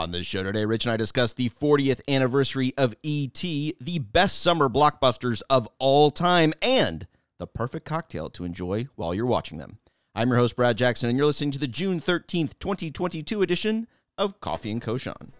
On the show today, Rich and I discuss the 40th anniversary of E.T., the best summer blockbusters of all time, and the perfect cocktail to enjoy while you're watching them. I'm your host, Brad Jackson, and you're listening to the June 13th, 2022 edition of Coffee and Cochon.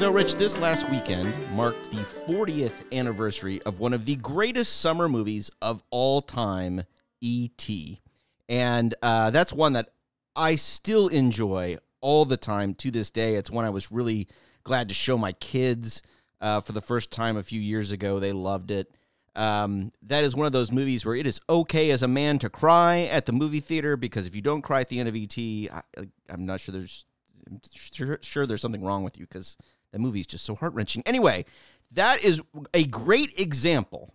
So, Rich, this last weekend marked the 40th anniversary of one of the greatest summer movies of all time, E.T. And uh, that's one that I still enjoy all the time to this day. It's one I was really glad to show my kids uh, for the first time a few years ago. They loved it. Um, that is one of those movies where it is okay as a man to cry at the movie theater because if you don't cry at the end of ET, I, I'm not sure there's I'm sure, sure there's something wrong with you because that movie is just so heart wrenching. Anyway, that is a great example,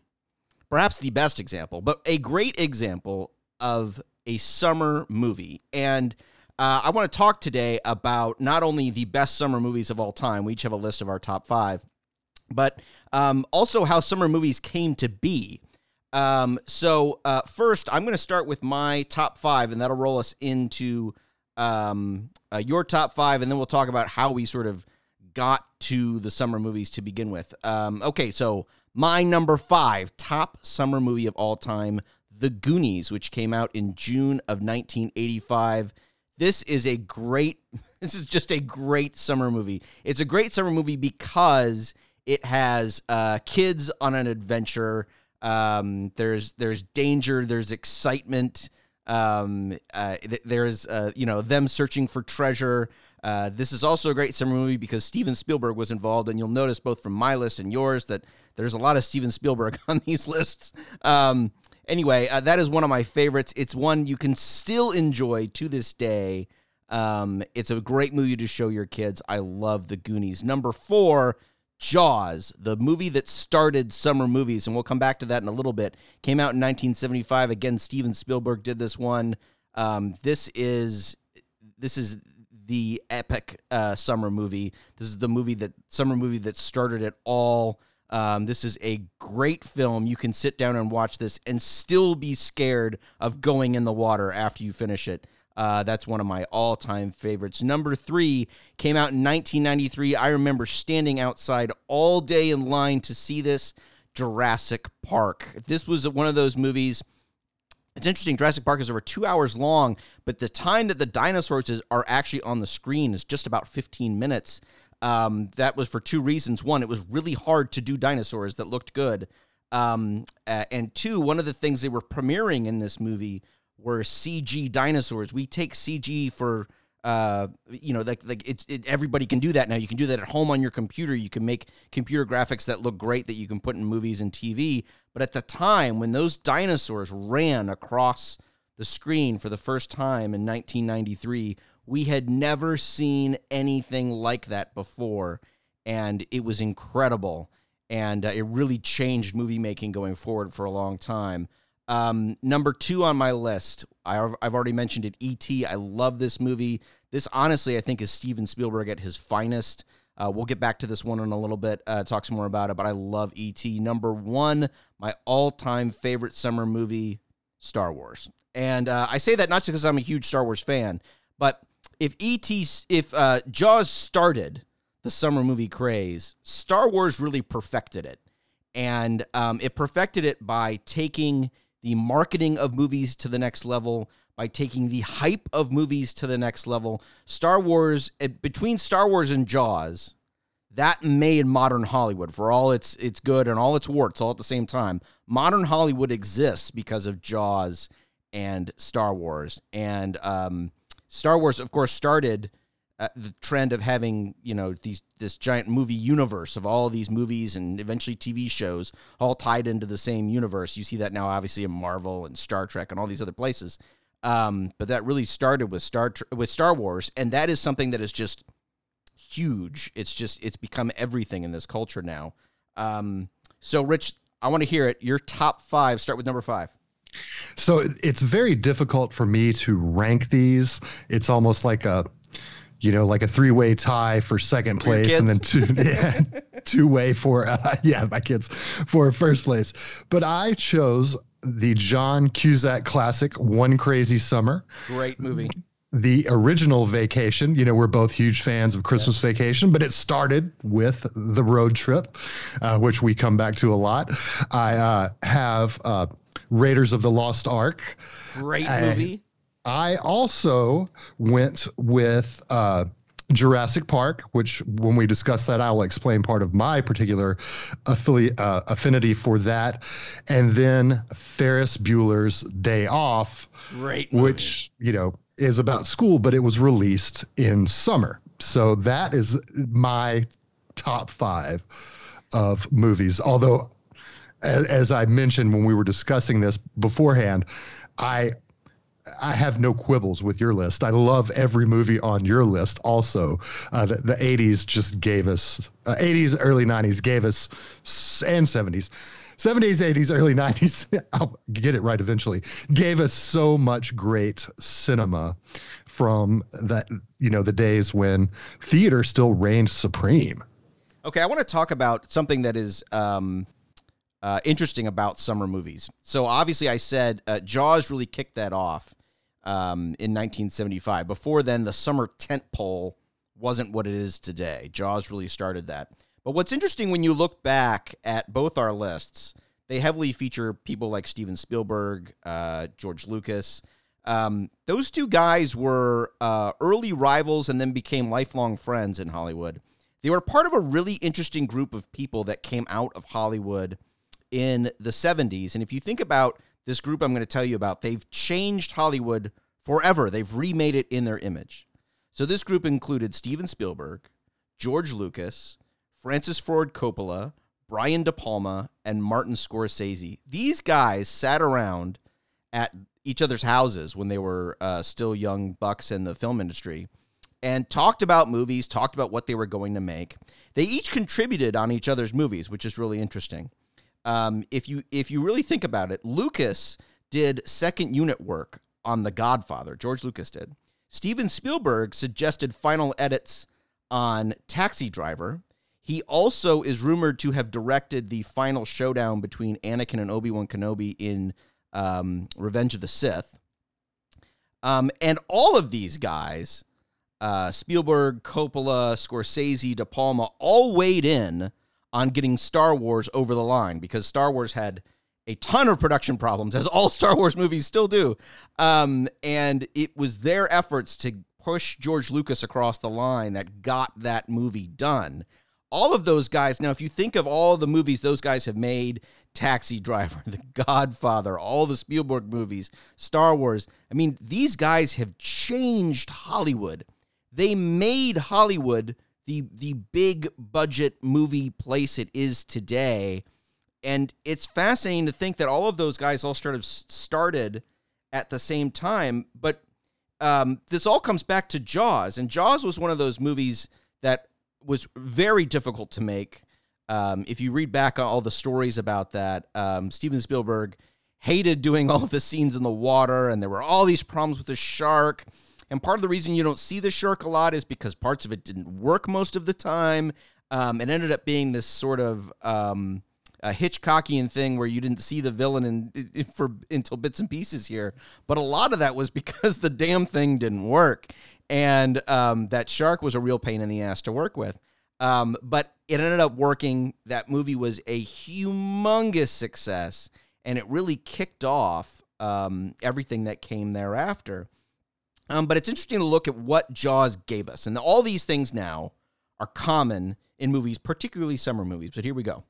perhaps the best example, but a great example of a summer movie. And uh, I want to talk today about not only the best summer movies of all time, we each have a list of our top five, but um, also how summer movies came to be. Um, so, uh, first, I'm going to start with my top five, and that'll roll us into um, uh, your top five, and then we'll talk about how we sort of got to the summer movies to begin with. Um, okay, so my number five top summer movie of all time, The Goonies, which came out in June of 1985. This is a great, this is just a great summer movie. It's a great summer movie because it has uh, kids on an adventure. Um, there's there's danger. There's excitement. Um, uh, th- there's uh, you know them searching for treasure. Uh, this is also a great summer movie because Steven Spielberg was involved, and you'll notice both from my list and yours that there's a lot of Steven Spielberg on these lists. Um, anyway, uh, that is one of my favorites. It's one you can still enjoy to this day. Um, it's a great movie to show your kids. I love The Goonies. Number four, Jaws, the movie that started summer movies, and we'll come back to that in a little bit. Came out in 1975. Again, Steven Spielberg did this one. Um, this is this is the epic uh, summer movie. This is the movie that summer movie that started it all. Um, this is a great film. You can sit down and watch this and still be scared of going in the water after you finish it. Uh, that's one of my all time favorites. Number three came out in 1993. I remember standing outside all day in line to see this Jurassic Park. This was one of those movies it's interesting. Jurassic Park is over two hours long, but the time that the dinosaurs is, are actually on the screen is just about 15 minutes. Um, that was for two reasons. One, it was really hard to do dinosaurs that looked good. Um, uh, and two, one of the things they were premiering in this movie were CG dinosaurs. We take CG for uh, you know, like like it's it, everybody can do that now. You can do that at home on your computer. You can make computer graphics that look great that you can put in movies and TV. But at the time when those dinosaurs ran across the screen for the first time in 1993, we had never seen anything like that before, and it was incredible. And uh, it really changed movie making going forward for a long time. Um, number two on my list, I, have already mentioned it. E.T. I love this movie. This honestly, I think, is Steven Spielberg at his finest. Uh, we'll get back to this one in a little bit, uh, talk some more about it, but I love E.T. Number one, my all time favorite summer movie, Star Wars. And uh, I say that not just because I'm a huge Star Wars fan, but if E.T., if uh, Jaws started the summer movie craze, Star Wars really perfected it. And um, it perfected it by taking the marketing of movies to the next level by taking the hype of movies to the next level. Star Wars, between Star Wars and Jaws, that made modern Hollywood for all its its good and all its warts all at the same time. Modern Hollywood exists because of Jaws and Star Wars. And um, Star Wars, of course, started uh, the trend of having you know these this giant movie universe of all these movies and eventually TV shows all tied into the same universe. You see that now, obviously, in Marvel and Star Trek and all these other places. Um, but that really started with Star with Star Wars, and that is something that is just huge. It's just it's become everything in this culture now. Um, so, Rich, I want to hear it. Your top five. Start with number five. So it's very difficult for me to rank these. It's almost like a you know, like a three way tie for second place, and then two yeah, two way for uh, yeah, my kids for first place. But I chose the John Cusack classic, One Crazy Summer. Great movie. The original Vacation. You know, we're both huge fans of Christmas yes. Vacation, but it started with the road trip, uh, which we come back to a lot. I uh, have uh, Raiders of the Lost Ark. Great movie. I also went with uh, Jurassic Park, which when we discuss that, I'll explain part of my particular affili- uh, affinity for that. And then Ferris Bueller's Day Off, which, you know, is about school, but it was released in summer. So that is my top five of movies. Although, as, as I mentioned when we were discussing this beforehand, I I have no quibbles with your list. I love every movie on your list. Also, uh, the, the, 80s just gave us uh, 80s, early 90s gave us, and 70s, 70s, 80s, early 90s. I'll get it right eventually. Gave us so much great cinema from that. You know, the days when theater still reigned supreme. Okay, I want to talk about something that is um, uh, interesting about summer movies. So obviously, I said uh, Jaws really kicked that off um, in 1975. Before then, the summer tent pole wasn't what it is today. Jaws really started that. But what's interesting when you look back at both our lists, they heavily feature people like Steven Spielberg, uh, George Lucas. Um, those two guys were uh, early rivals and then became lifelong friends in Hollywood. They were part of a really interesting group of people that came out of Hollywood in the 70s. And if you think about this group I'm going to tell you about, they've changed Hollywood forever. They've remade it in their image. So this group included Steven Spielberg, George Lucas, Francis Ford Coppola, Brian De Palma, and Martin Scorsese. These guys sat around at each other's houses when they were uh, still young bucks in the film industry and talked about movies, talked about what they were going to make. They each contributed on each other's movies, which is really interesting. Um, if you if you really think about it, Lucas did second unit work on The Godfather. George Lucas did. Steven Spielberg suggested final edits on Taxi Driver. He also is rumored to have directed the final showdown between Anakin and Obi Wan Kenobi in um, Revenge of the Sith. Um, and all of these guys, uh, Spielberg, Coppola, Scorsese, De Palma, all weighed in on getting Star Wars over the line because Star Wars had a ton of production problems, as all Star Wars movies still do. Um, and it was their efforts to push George Lucas across the line that got that movie done. All of those guys, now, if you think of all the movies those guys have made Taxi Driver, The Godfather, all the Spielberg movies, Star Wars I mean, these guys have changed Hollywood. They made Hollywood the the big budget movie place it is today. And it's fascinating to think that all of those guys all sort of started at the same time. But um, this all comes back to Jaws, and Jaws was one of those movies that was very difficult to make. Um, if you read back all the stories about that, um, Steven Spielberg hated doing all the scenes in the water, and there were all these problems with the shark and part of the reason you don't see the shark a lot is because parts of it didn't work most of the time. Um, it ended up being this sort of um, a Hitchcockian thing where you didn't see the villain in, in, for until bits and pieces here. But a lot of that was because the damn thing didn't work, and um, that shark was a real pain in the ass to work with. Um, but it ended up working. That movie was a humongous success, and it really kicked off um, everything that came thereafter. Um, but it's interesting to look at what Jaws gave us. And all these things now are common in movies, particularly summer movies. But here we go.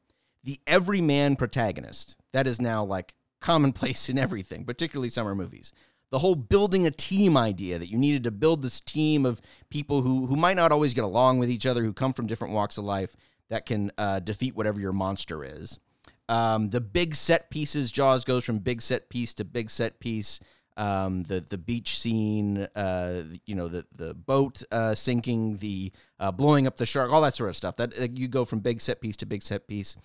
The everyman protagonist. That is now like commonplace in everything, particularly summer movies. The whole building a team idea that you needed to build this team of people who, who might not always get along with each other, who come from different walks of life that can uh, defeat whatever your monster is. Um, the big set pieces, Jaws goes from big set piece to big set piece um, the the beach scene, uh, you know, the the boat uh, sinking, the uh, blowing up the shark, all that sort of stuff. That you go from big set piece to big set piece.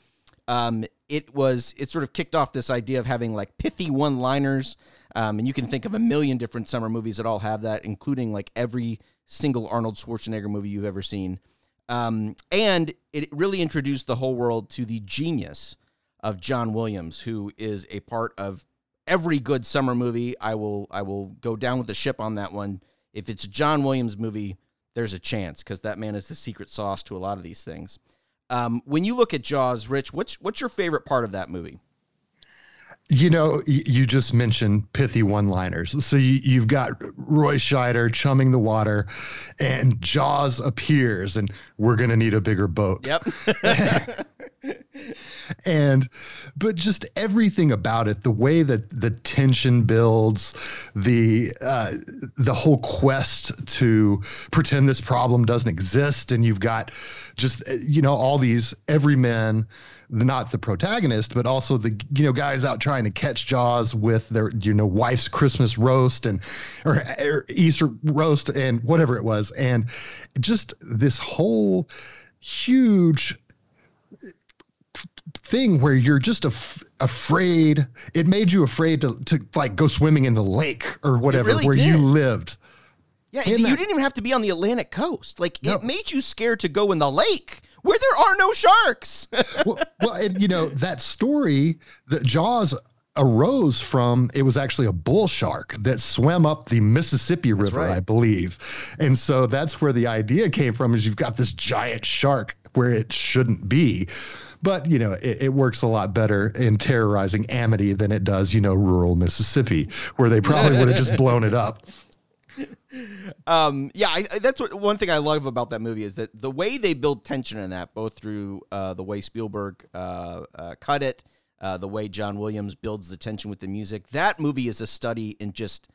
Um, it was it sort of kicked off this idea of having like pithy one liners, um, and you can think of a million different summer movies that all have that, including like every single Arnold Schwarzenegger movie you've ever seen. Um, and it really introduced the whole world to the genius of John Williams, who is a part of every good summer movie. I will I will go down with the ship on that one. If it's a John Williams movie, there's a chance because that man is the secret sauce to a lot of these things. Um, when you look at Jaws, Rich, what's what's your favorite part of that movie? You know, you just mentioned pithy one-liners. So you, have got Roy Scheider chumming the water, and Jaws appears, and we're gonna need a bigger boat. Yep. and, but just everything about it, the way that the tension builds, the uh, the whole quest to pretend this problem doesn't exist, and you've got just you know all these everymen not the protagonist, but also the you know guys out trying to catch Jaws with their you know wife's Christmas roast and or, or Easter roast and whatever it was, and just this whole huge thing where you're just af- afraid. It made you afraid to to like go swimming in the lake or whatever really where did. you lived. Yeah, you that- didn't even have to be on the Atlantic coast. Like No. it made you scared to go in the lake where there are no sharks. well, well, and you know that story that Jaws arose from it was actually a bull shark that swam up the Mississippi River, right. I believe. And so that's where the idea came from is you've got this giant shark where it shouldn't be. But you know, it, it works a lot better in terrorizing Amity than it does, you know, rural Mississippi, where they probably would have just blown it up. um, yeah, I, I- that's what one thing I love about that movie is that the way they build tension in that, both through uh, the way Spielberg uh, uh, cut it, uh, the way John Williams builds the tension with the music. That movie is a study in just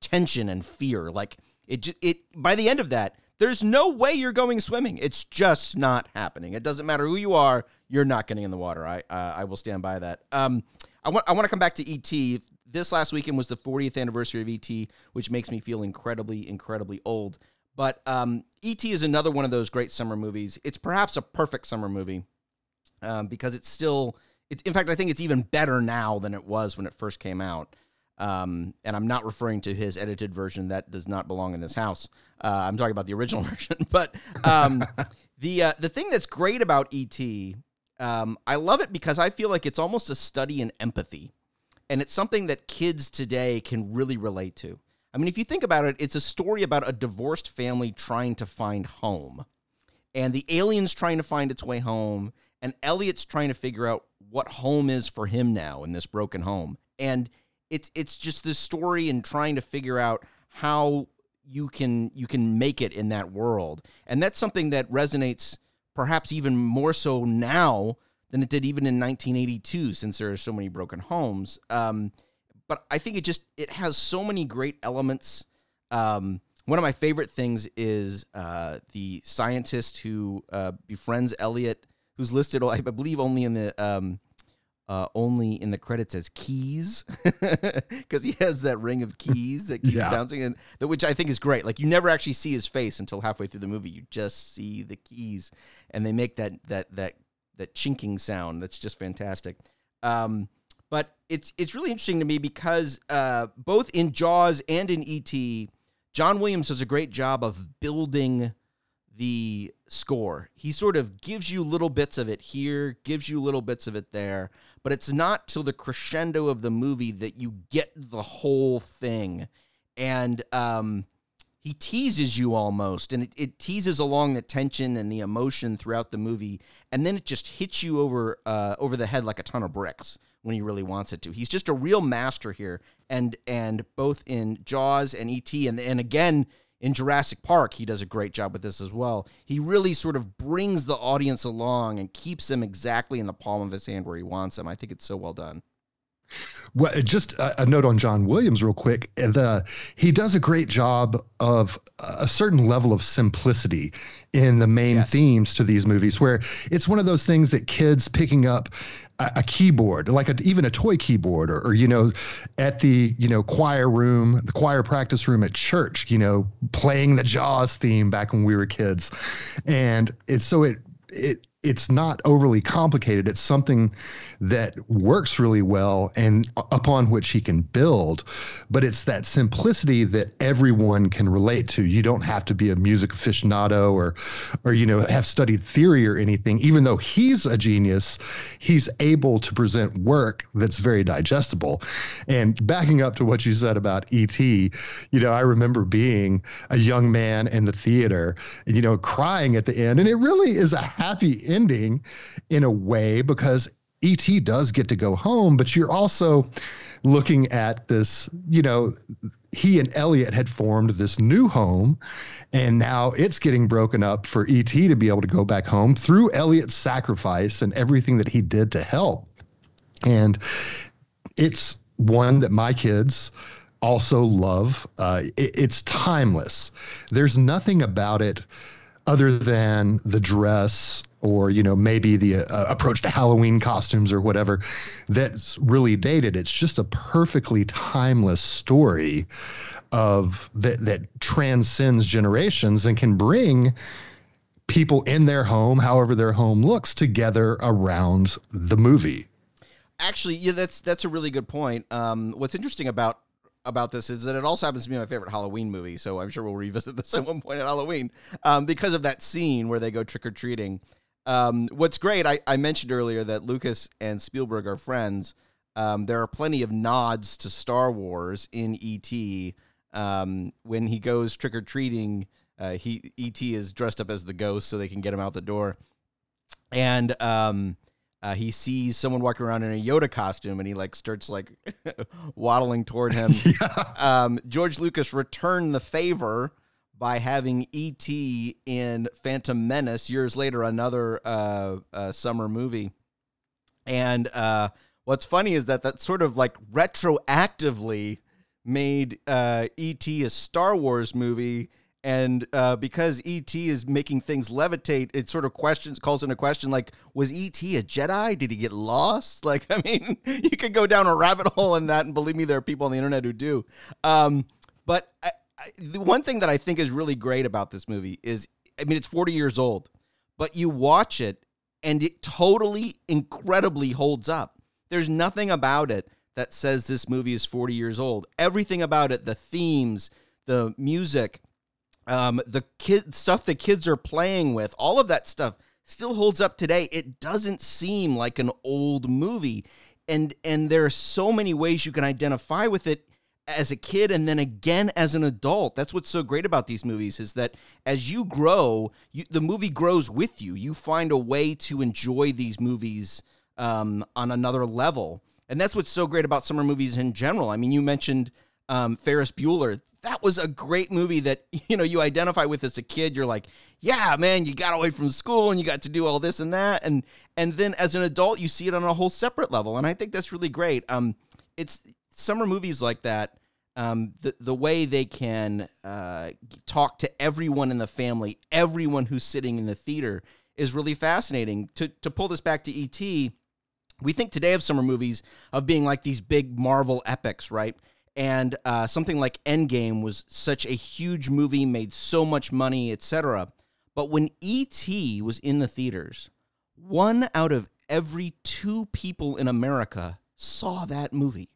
tension and fear. Like it, it by the end of that, there's no way you're going swimming. It's just not happening. It doesn't matter who you are, you're not getting in the water. I uh, I will stand by that. Um, I want I want to come back to ET. This last weekend was the 40th anniversary of ET, which makes me feel incredibly incredibly old. But um, ET is another one of those great summer movies. It's perhaps a perfect summer movie um, because it's still. It's, in fact, I think it's even better now than it was when it first came out. Um, and I'm not referring to his edited version that does not belong in this house. Uh, I'm talking about the original version. But um, the uh, the thing that's great about ET, um, I love it because I feel like it's almost a study in empathy, and it's something that kids today can really relate to. I mean, if you think about it, it's a story about a divorced family trying to find home, and the alien's trying to find its way home, and Elliot's trying to figure out what home is for him now in this broken home. And it's it's just this story and trying to figure out how you can you can make it in that world. And that's something that resonates perhaps even more so now than it did even in 1982 since there are so many broken homes. Um, but I think it just it has so many great elements. Um, one of my favorite things is uh, the scientist who uh, befriends Elliot, who's listed, I believe, only in the um, uh, only in the credits as keys because he has that ring of keys that keeps Yeah. bouncing, and that which I think is great. Like you never actually see his face until halfway through the movie; you just see the keys, and they make that that that that chinking sound. That's just fantastic. Um, but it's it's really interesting to me because uh, both in Jaws and in ET, John Williams does a great job of building the score. He sort of gives you little bits of it here, gives you little bits of it there, but it's not till the crescendo of the movie that you get the whole thing. And um, he teases you almost, and it, it teases along the tension and the emotion throughout the movie, and then it just hits you over uh, over the head like a ton of bricks when he really wants it to. He's just a real master here, and and both in Jaws and ET, and and again in Jurassic Park, he does a great job with this as well. He really sort of brings the audience along and keeps them exactly in the palm of his hand where he wants them. I think it's so well done. Well, uh, just a, a note on John Williams, real quick. Uh, the he does a great job of uh, a certain level of simplicity in the main Yes. themes to these movies, where it's one of those things that kids picking up a, a keyboard, like a, even a toy keyboard, or, or you know, at the you know choir room, the choir practice room at church, you know, playing the Jaws theme back when we were kids, and it's so it it it's not overly complicated. It's something that works really well and upon which he can build. But it's that simplicity that everyone can relate to. You don't have to be a music aficionado or, or you know, have studied theory or anything. Even though he's a genius, he's able to present work that's very digestible. And backing up to what you said about E.T., you know, I remember being a young man in the theater, you know, crying at the end, and it really is a happy ending in a way because ET does get to go home, but you're also looking at this, you know, he and Elliot had formed this new home, and now it's getting broken up for ET to be able to go back home through Elliot's sacrifice and everything that he did to help. And it's one that my kids also love. Uh, it, it's timeless. There's nothing about it other than the dress or you know maybe the uh, approach to Halloween costumes or whatever that's really dated. It's just a perfectly timeless story of that that transcends generations and can bring people in their home, however their home looks, together around the movie. Actually, yeah, that's that's a really good point. Um, what's interesting about about this is that it also happens to be my favorite Halloween movie, so I'm sure we'll revisit this at one point at Halloween um, because of that scene where they go trick or treating. Um, what's great, I, I, mentioned earlier that Lucas and Spielberg are friends. Um, there are plenty of nods to Star Wars in E.T. Um, when he goes trick or treating, uh, he E.T. is dressed up as the ghost so they can get him out the door, and um, uh, he sees someone walking around in a Yoda costume, and he like starts like waddling toward him. yeah. Um, George Lucas returned the favor by having E.T. in Phantom Menace years later, another uh, uh, summer movie. And uh, what's funny is that that sort of like retroactively made uh, E.T. a Star Wars movie. And uh, because ET is making things levitate, it sort of questions, calls into question, like, was ET a Jedi? Did he get lost? Like, I mean, you could go down a rabbit hole in that, and believe me, there are people on the internet who do. Um, but I, the one thing that I think is really great about this movie is, I mean, it's 40 years old, but you watch it and it totally, incredibly holds up. There's nothing about it that says this movie is 40 years old. Everything about it, the themes, the music, um, the kid stuff the kids are playing with, all of that stuff still holds up today. It doesn't seem like an old movie. And and there are so many ways you can identify with it as a kid and then again as an adult. That's what's so great about these movies is that as you grow, you, the movie grows with you. You find a way to enjoy these movies um, on another level. And that's what's so great about summer movies in general. I mean, you mentioned um, Ferris Bueller. That was a great movie that you know you identify with as a kid. You're like, yeah, man, you got away from school and you got to do all this and that, and and then as an adult, you see it on a whole separate level. And I think that's really great. Um, it's summer movies like that, um, the the way they can uh, talk to everyone in the family, everyone who's sitting in the theater, is really fascinating. To to pull this back to ET, we think today of summer movies of being like these big Marvel epics, right? And uh, something like Endgame was such a huge movie, made so much money, etc. But when ET was in the theaters, one out of every two people in America saw that movie.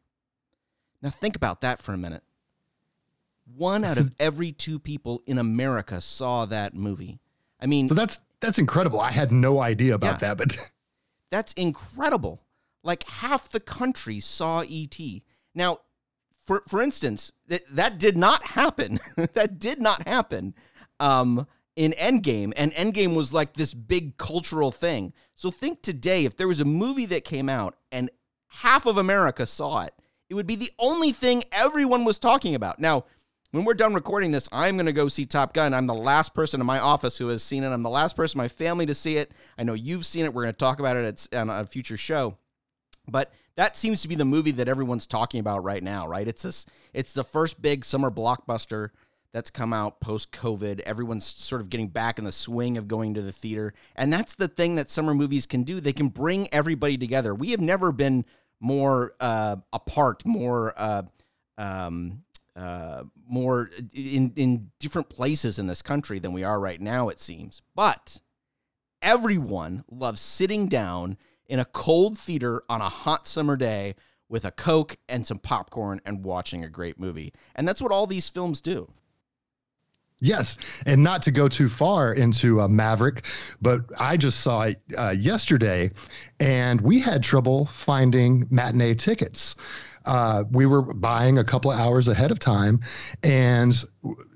Now think about that for a minute. One out of every two people in America saw that movie. I mean, so that's that's incredible. I had no idea about yeah, that, but that's incredible. Like half the country saw ET. Now, for for instance, that did not happen. that did not happen um, in Endgame, and Endgame was like this big cultural thing. So think today, if there was a movie that came out and half of America saw it, it would be the only thing everyone was talking about. Now, when we're done recording this, I'm going to go see Top Gun. I'm the last person in my office who has seen it. I'm the last person in my family to see it. I know you've seen it. We're going to talk about it on a future show. But that seems to be the movie that everyone's talking about right now, right? It's this, it's the first big summer blockbuster that's come out post COVID. Everyone's sort of getting back in the swing of going to the theater. And that's the thing that summer movies can do. They can bring everybody together. We have never been more uh, apart, more uh, um, uh, more in in different places in this country than we are right now. It seems, but everyone loves sitting down in a cold theater on a hot summer day with a Coke and some popcorn and watching a great movie. And that's what all these films do. Yes, and not to go too far into uh, Maverick, but I just saw it uh, yesterday, and we had trouble finding matinee tickets uh, we were buying a couple of hours ahead of time, and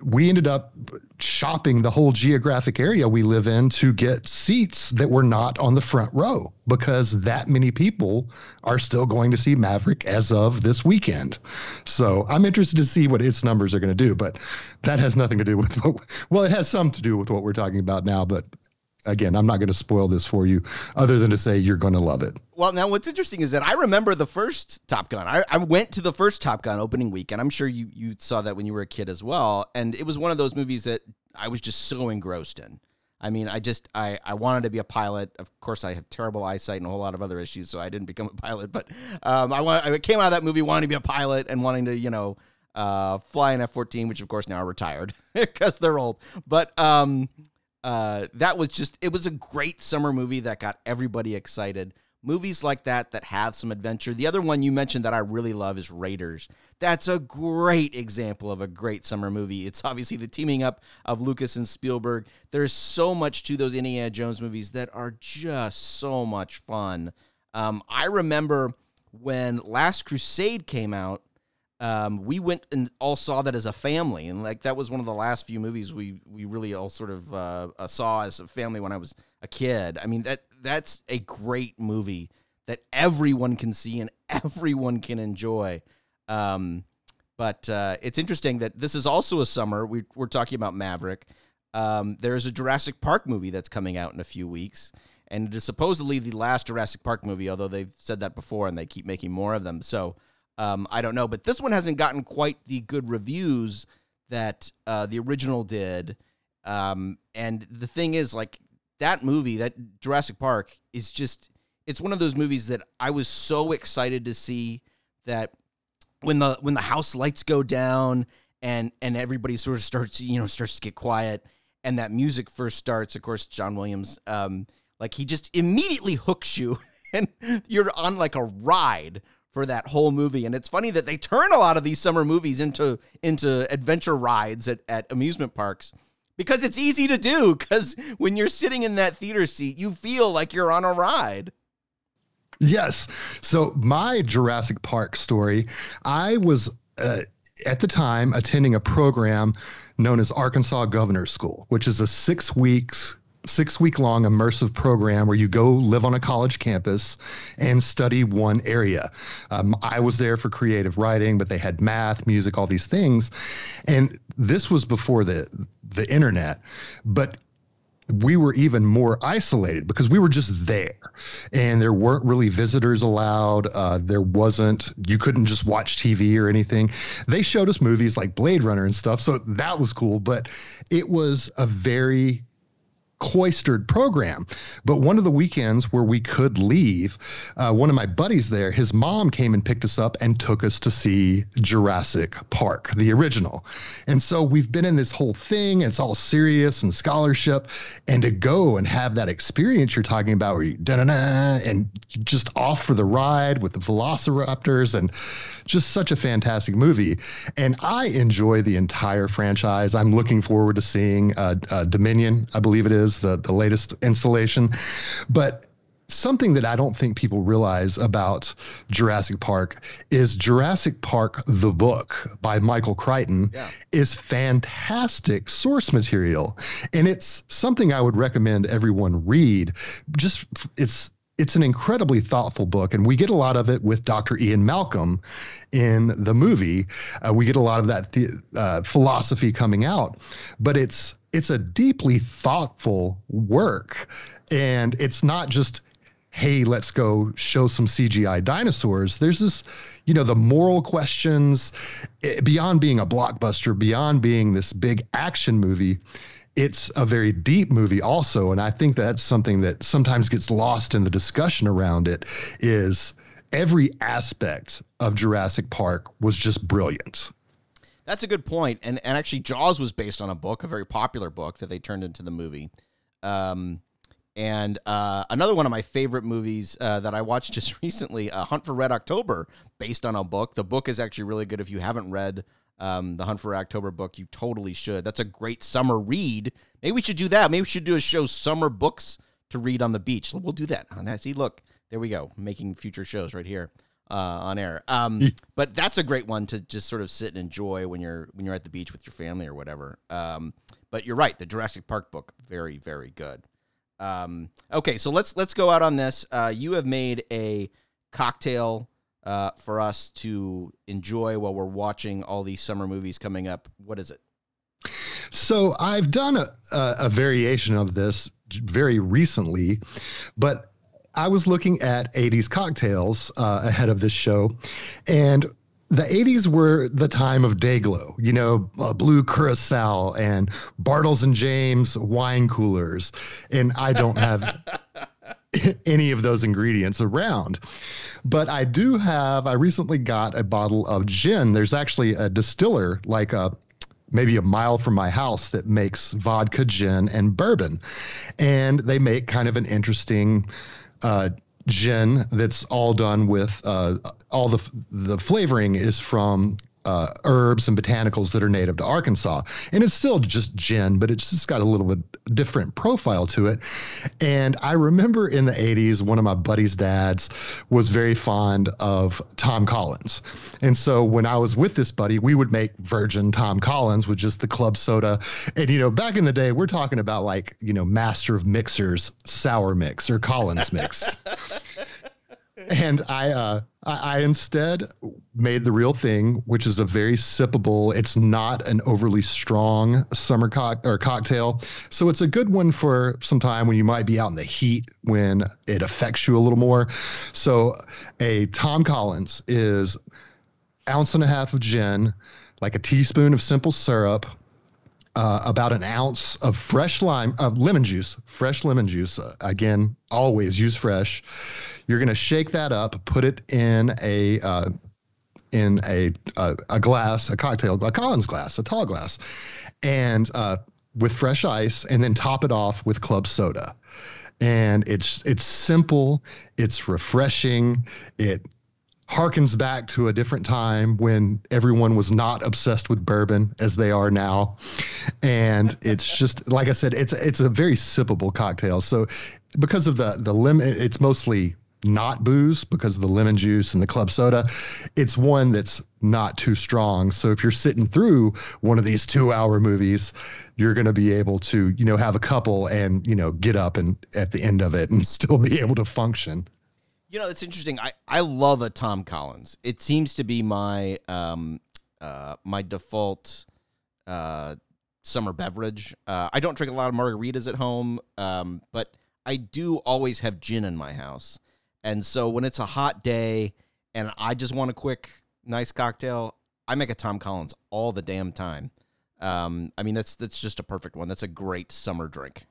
we ended up shopping the whole geographic area we live in to get seats that were not on the front row because that many people are still going to see Maverick as of this weekend. So I'm interested to see what its numbers are going to do, but that has nothing to do with what, well, it has some to do with what we're talking about now, but again, I'm not going to spoil this for you other than to say you're going to love it. Well, now what's interesting is that I remember the first Top Gun. I, I went to the first Top Gun opening week, and I'm sure you, you saw that when you were a kid as well. And it was one of those movies that I was just so engrossed in. I mean, I just I, I wanted to be a pilot. Of course, I have terrible eyesight and a whole lot of other issues, so I didn't become a pilot. But um, I want I came out of that movie wanting to be a pilot and wanting to you know uh, fly an F fourteen, which of course now are retired because they're old. But um, uh, that was just it was a great summer movie that got everybody excited. Movies like that that have some adventure. The other one you mentioned that i really love is raiders. That's a great example of a great summer movie. It's obviously the teaming up of lucas and spielberg. There's so much to those indiana jones movies that are just so much fun. Um, i remember when last crusade came out um, we went and all saw that as a family, and like that was one of the last few movies we we really all sort of uh, uh, saw as a family when I was a kid. I mean that that's a great movie that everyone can see and everyone can enjoy. Um, but uh, it's interesting that this is also a summer. We, we're talking about Maverick. Um, there's a Jurassic Park movie that's coming out in a few weeks, and it is supposedly the last Jurassic Park movie. Although they've said that before, and they keep making more of them. So um, I don't know, but this one hasn't gotten quite the good reviews that uh, the original did. Um, and the thing is, like that movie, that Jurassic Park, is just it's one of those movies that I was so excited to see that when the when the house lights go down and and everybody sort of starts you know starts to get quiet and that music first starts. Of course, John Williams, um, like he just immediately hooks you and you're on like a ride for that whole movie. And it's funny that they turn a lot of these summer movies into into adventure rides at, at amusement parks because it's easy to do because when you're sitting in that theater seat, you feel like you're on a ride. Yes. So my Jurassic Park story, I was uh, at the time attending a program known as Arkansas governor's School, which is a six weeks six week long immersive program where you go live on a college campus and study one area. Um, I was there for creative writing, but they had math, music, all these things. And this was before the the internet, but we were even more isolated because we were just there and there weren't really visitors allowed uh, there wasn't you couldn't just watch tv or anything they showed us movies like blade runner and stuff so that was cool but it was a very cloistered program. But one of the weekends where we could leave, uh, one of my buddies there, his mom came and picked us up and took us to see Jurassic Park, the original. And so we've been in this whole thing, it's all serious and scholarship. And to go and have that experience you're talking about where you da da da and just off for the ride with the velociraptors and just such a fantastic movie. And I enjoy the entire franchise. I'm looking forward to seeing uh, uh, Dominion, I believe it is, the, the latest installation. But something that I don't think people realize about Jurassic Park is Jurassic Park the book by Michael Crichton yeah. is fantastic source material and it's something I would recommend everyone read just it's it's an incredibly thoughtful book, and we get a lot of it with Dr. Ian Malcolm in the movie. Uh, we get a lot of that th- uh, philosophy coming out, but it's it's a deeply thoughtful work, and it's not just hey let's go show some cgi dinosaurs there's this you know the moral questions eh, beyond being a blockbuster beyond being this big action movie it's a very deep movie also and i think that's something that sometimes gets lost in the discussion around it is every aspect of jurassic park was just brilliant that's a good point and, and actually jaws was based on a book a very popular book that they turned into the movie um, And uh, another one of my favorite movies uh, that I watched just recently, uh, Hunt for Red October, based on a book. The book is actually really good. If you haven't read um, the Hunt for October book, you totally should. That's a great summer read. Maybe we should do that. Maybe we should do a show, Summer Books to Read on the Beach. We'll do that. See, look, there we go, making future shows right here uh, on air. Um, but that's a great one to just sort of sit and enjoy when you're when you're at the beach with your family or whatever. Um, but you're right, the Jurassic Park book, very very good. Um, okay, so let's let's go out on this. Uh, you have made a cocktail uh, for us to enjoy while we're watching all these summer movies coming up. What is it? So I've done a, a, a variation of this very recently, but I was looking at 80s cocktails uh, ahead of this show, and the 80s were the time of Dayglow, you know, uh, blue curacao and Bartles and Jaymes wine coolers. And I don't have any of those ingredients around. But I do have, I recently got a bottle of gin. There's actually a distiller, like a maybe a mile from my house that makes vodka, gin, and bourbon. And they make kind of an interesting uh, gin that's all done with uh, all the the flavoring is from uh, herbs and botanicals that are native to Arkansas. And it's still just gin, but it's just got a little bit different profile to it. And I remember in the 80s, one of my buddy's dads was very fond of Tom Collins. And so when I was with this buddy, we would make virgin Tom Collins with just the club soda. And, you know, back in the day, we're talking about like, you know, master of mixers, sour mix or Collins mix. and I, uh, I, instead made the real thing, which is a very sippable. It's not an overly strong summer co- or cocktail, so it's a good one for some time when you might be out in the heat when it affects you a little more. So, a Tom Collins is ounce and a half of gin, like a teaspoon of simple syrup, uh, about an ounce of fresh lime, of lemon juice, fresh lemon juice. Uh, again, always use fresh. You're going to shake that up, put it in a uh, in a, a, a glass, a cocktail, a Collins glass, a tall glass, and uh, with fresh ice, and then top it off with club soda. And it's it's simple, it's refreshing, it harkens back to a different time when everyone was not obsessed with bourbon as they are now. And it's just like i said it's it's a very sippable cocktail. So because of the the lemon it's mostly not booze because of the lemon juice and the club soda it's one that's not too strong. So if you're sitting through one of these 2 hour movies you're going to be able to you know have a couple and you know get up and at the end of it and still be able to function you know, it's interesting. I, I love a Tom Collins. It seems to be my um uh my default uh summer beverage. Uh, I don't drink a lot of margaritas at home, um, but I do always have gin in my house. And so when it's a hot day and I just want a quick, nice cocktail, I make a Tom Collins all the damn time. Um, I mean, that's that's just a perfect one. That's a great summer drink.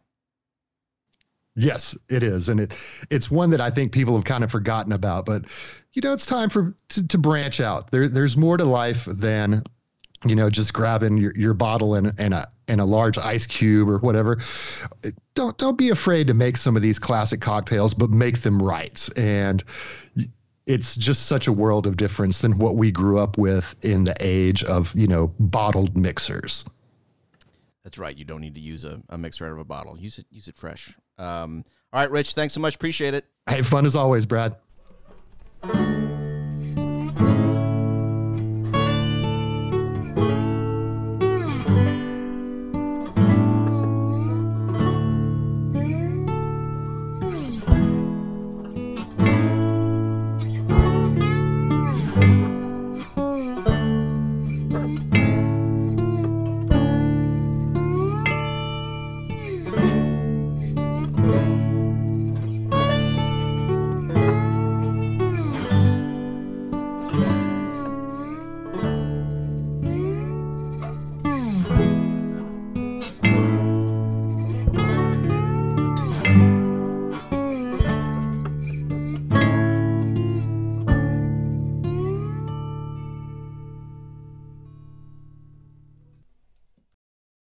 Yes, it is, and it it's one that I think people have kind of forgotten about. But you know, it's time for to, to branch out. There, there's more to life than you know just grabbing your, your bottle and, and a and a large ice cube or whatever. Don't don't be afraid to make some of these classic cocktails, but make them right. And it's just such a world of difference than what we grew up with in the age of you know bottled mixers. That's right. You don't need to use a, a mixer out of a bottle. Use it use it fresh. Um, all right, Rich, thanks so much. Appreciate it. Hey, fun as always, Brad.